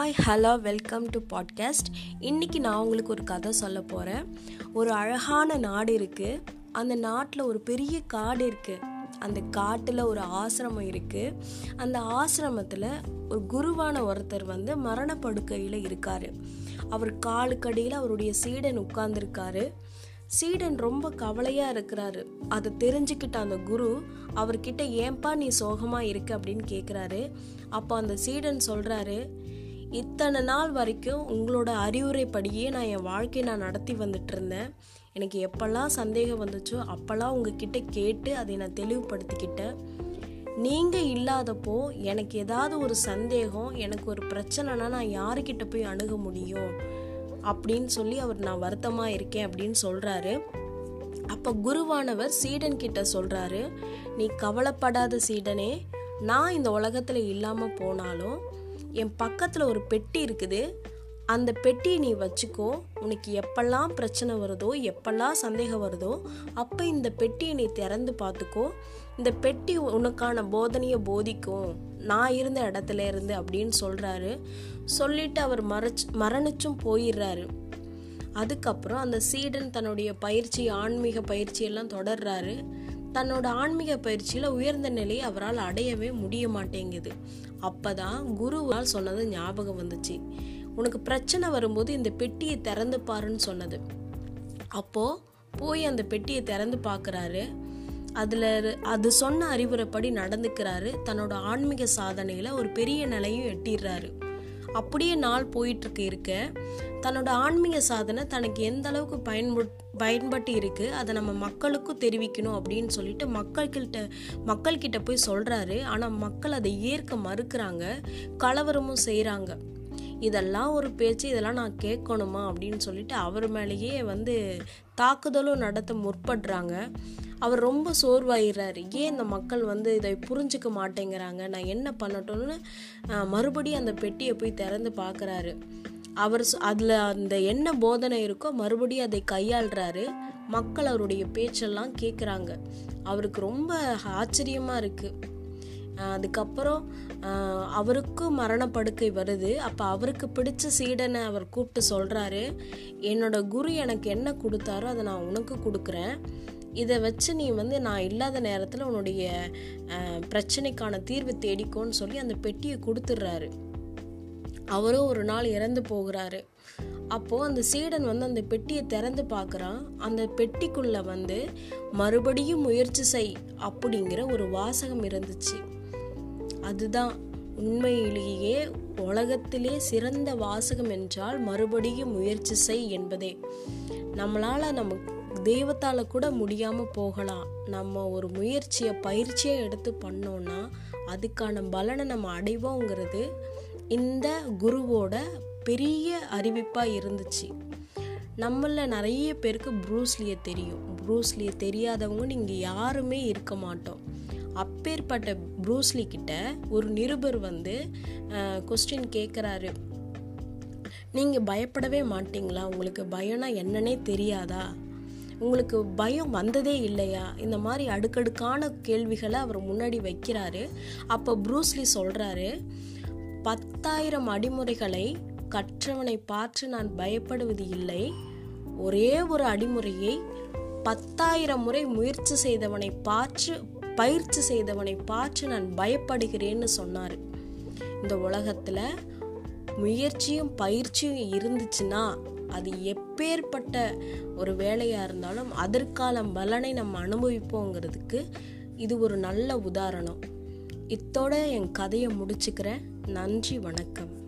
Hi hello welcome to podcast இன்றைக்கி நான் உங்களுக்கு ஒரு கதை சொல்ல போகிறேன் ஒரு அழகான நாடு இருக்குது அந்த நாட்டில் ஒரு பெரிய காடு இருக்குது அந்த காட்டில் ஒரு ஆசிரமம் இருக்குது அந்த ஆசிரமத்தில் ஒரு குருவான ஒருத்தர் வந்து மரணப்படுக்கையில் இருக்கார். அவர் காலுக்கடியில் அவருடைய சீடன் உட்கார்ந்துருக்காரு. சீடன் ரொம்ப கவலையாக இருக்கிறாரு. அதை தெரிஞ்சுக்கிட்ட அந்த குரு அவர்கிட்ட ஏன்பா நீ சோகமாக இருக்க? அப்படின்னு கேட்குறாரு அப்போ அந்த சீடன் சொல்கிறாரு இத்தனை நாள் வரைக்கும் உங்களோட அறிவுரைப்படியே நான் என் வாழ்க்கையை நான் நடத்தி வந்துட்டு இருந்தேன் எனக்கு எப்பெல்லாம் சந்தேகம் வந்துச்சோ அப்போல்லாம் உங்ககிட்ட கேட்டு அதை நான் தெளிவுபடுத்திக்கிட்டேன். நீங்கள் இல்லாதப்போ எனக்கு ஏதாவது ஒரு சந்தேகம் எனக்கு ஒரு பிரச்சனைனா நான் யாருக்கிட்ட போய் அணுக முடியும்? அப்படின்னு சொல்லி அவர் நான் வருத்தமாக இருக்கேன் அப்படின்னு சொல்கிறாரு அப்போ குருவானவர் சீடன் கிட்ட சொல்கிறாரு நீ கவலைப்படாத சீடனே நான் இந்த உலகத்தில் இல்லாமல் போனாலும் என் பக்கத்தில் ஒரு பெட்டி இருக்குது. அந்த பெட்டியை நீ வச்சுக்கோ. உனக்கு எப்பெல்லாம் பிரச்சனை வருதோ எப்பெல்லாம் சந்தேகம் வருதோ அப்போ இந்த பெட்டியை நீ திறந்து பார்த்துக்கோ. இந்த பெட்டி உனக்கான போதனையை போதிக்கும். நான் இருந்த இடத்துல இருந்து அப்படின்னு சொல்கிறாரு சொல்லிட்டு அவர் மறைச்சு மரணிச்சும் போயிடுறாரு. அதுக்கப்புறம் அந்த சீடன் தன்னுடைய பயிற்சி ஆன்மீக பயிற்சியெல்லாம் தொடர்றாரு. தன்னோட ஆன்மீக பயிற்சியில் உயர்ந்த நிலையை அவரால் அடையவே முடிய மாட்டேங்குது அப்பதான் குருவால் சொன்னது ஞாபகம் வந்துச்சு. உனக்கு பிரச்சனை வரும்போது இந்த பெட்டியை திறந்து பாருன்னு சொன்னது. அப்போ போய் அந்த பெட்டியை திறந்து பார்க்குறாரு. அதில் அது சொன்ன அறிவுரைப்படி நடந்துக்கிறாரு. தன்னோட ஆன்மீக சாதனையில் ஒரு பெரிய நிலையும் எட்டிடுறாரு. அப்படியே நாள் போயிட்டு இருக்க. தன்னோட ஆன்மீக சாதனை தனக்கு எந்த அளவுக்கு பயன்பட் பயன்பட்டு இருக்கு அதை நம்ம மக்களுக்கும் தெரிவிக்கணும் அப்படின்னு சொல்லிட்டு மக்கள்கிட்ட மக்கள்கிட்ட போய் சொல்றாரு. ஆனால் மக்கள் அதை ஏற்க மறுக்கிறாங்க கலவரமும் செய்கிறாங்க இதெல்லாம் ஒரு பேச்சு இதெல்லாம் நான் கேட்கணுமா அப்படின்னு சொல்லிட்டு அவர் மேலேயே வந்து தாக்குதலும் நடத்த முற்படுறாங்க. அவர் ரொம்ப சோர்வாயிடுறாரு. ஏன் இந்த மக்கள் வந்து இதை புரிஞ்சுக்க மாட்டேங்கிறாங்க? நான் என்ன பண்ணட்டும்னு மறுபடியும் அந்த பெட்டியை போய் திறந்து பார்க்குறாரு. அவர் அதில் அந்த என்ன போதனை இருக்கோ மறுபடியும் அதை கையாளுறாரு. மக்கள் அவருடைய பேச்செல்லாம் கேட்குறாங்க. அவருக்கு ரொம்ப ஆச்சரியமாக இருக்குது அதுக்கப்புறம் அவருக்கும் மரணப்படுக்கை வருது. அப்போ அவருக்கு பிடிச்ச சீடனை அவர் கூப்பிட்டு சொல்கிறாரு என்னோட குரு எனக்கு என்ன கொடுத்தாரோ அதை நான் உனக்கு கொடுக்குறேன். இதை வச்சு நீ வந்து நான் இல்லாத நேரத்தில் உன்னுடைய பிரச்சனைக்கான தீர்வு தேடிக்கோன்னு சொல்லி அந்த பெட்டியை கொடுத்துட்றாரு. அவரும் ஒரு நாள் இறந்து போகிறாரு. அப்போது அந்த சீடன் வந்து அந்த பெட்டியை திறந்து பார்க்குறான். அந்த பெட்டிக்குள்ளே வந்து மறுபடியும் முயற்சி செய் அப்படிங்கிற ஒரு வாசகம் இருந்துச்சு. அதுதான் உண்மையிலேயே உலகத்திலே சிறந்த வாசகம் என்றால் மறுபடியும் முயற்சி செய் என்பதே. நம்மளால் நம்ம தெய்வத்தால் கூட முடியாமல் போகலாம். நம்ம ஒரு முயற்சியை பயிற்சியை எடுத்து பண்ணோன்னா அதுக்கான பலனை நம்ம அடைவோங்கிறது இந்த குருவோட பெரிய அறிவிப்பாக இருந்துச்சு. நம்மள நிறைய பேருக்கு ப்ரூஸ்லியை தெரியும். ப்ரூஸ்லியை தெரியாதவங்க நீங்கள் யாருமே இருக்க மாட்டோம். அப்பேற்பட்ட ப்ரூஸ்லி கிட்ட ஒரு நிருபர் வந்து கொஸ்டின் கேட்குறாரு நீங்கள் பயப்படவே மாட்டீங்களா? உங்களுக்கு பயம்னா என்னன்னே தெரியாதா? உங்களுக்கு பயம் வந்ததே இல்லையா? இந்த மாதிரி அடுக்கடுக்கான கேள்விகளை அவர் முன்னாடி வைக்கிறாரு. அப்போ ப்ரூஸ்லி சொல்கிறாரு பத்தாயிரம் அடிமுறைகளை கற்றவனை பார்த்து நான் பயப்படுவது இல்லை. ஒரே ஒரு அடிமுறையை பத்தாயிரம் முறை முயற்சி செய்தவனை பார்த்து பயிற்சி செய்தவனை பார்த்து நான் பயப்படுகிறேன்னு சொன்னார். இந்த உலகத்தில் முயற்சியும் பயிற்சியும் இருந்துச்சுன்னா அது எப்பேற்பட்ட ஒரு வேலையாக இருந்தாலும் அதற்கான பலனை நம்ம அனுபவிப்போங்கிறதுக்கு இது ஒரு நல்ல உதாரணம். இத்தோட என் கதையை முடிச்சுக்கிறேன். நன்றி வணக்கம்.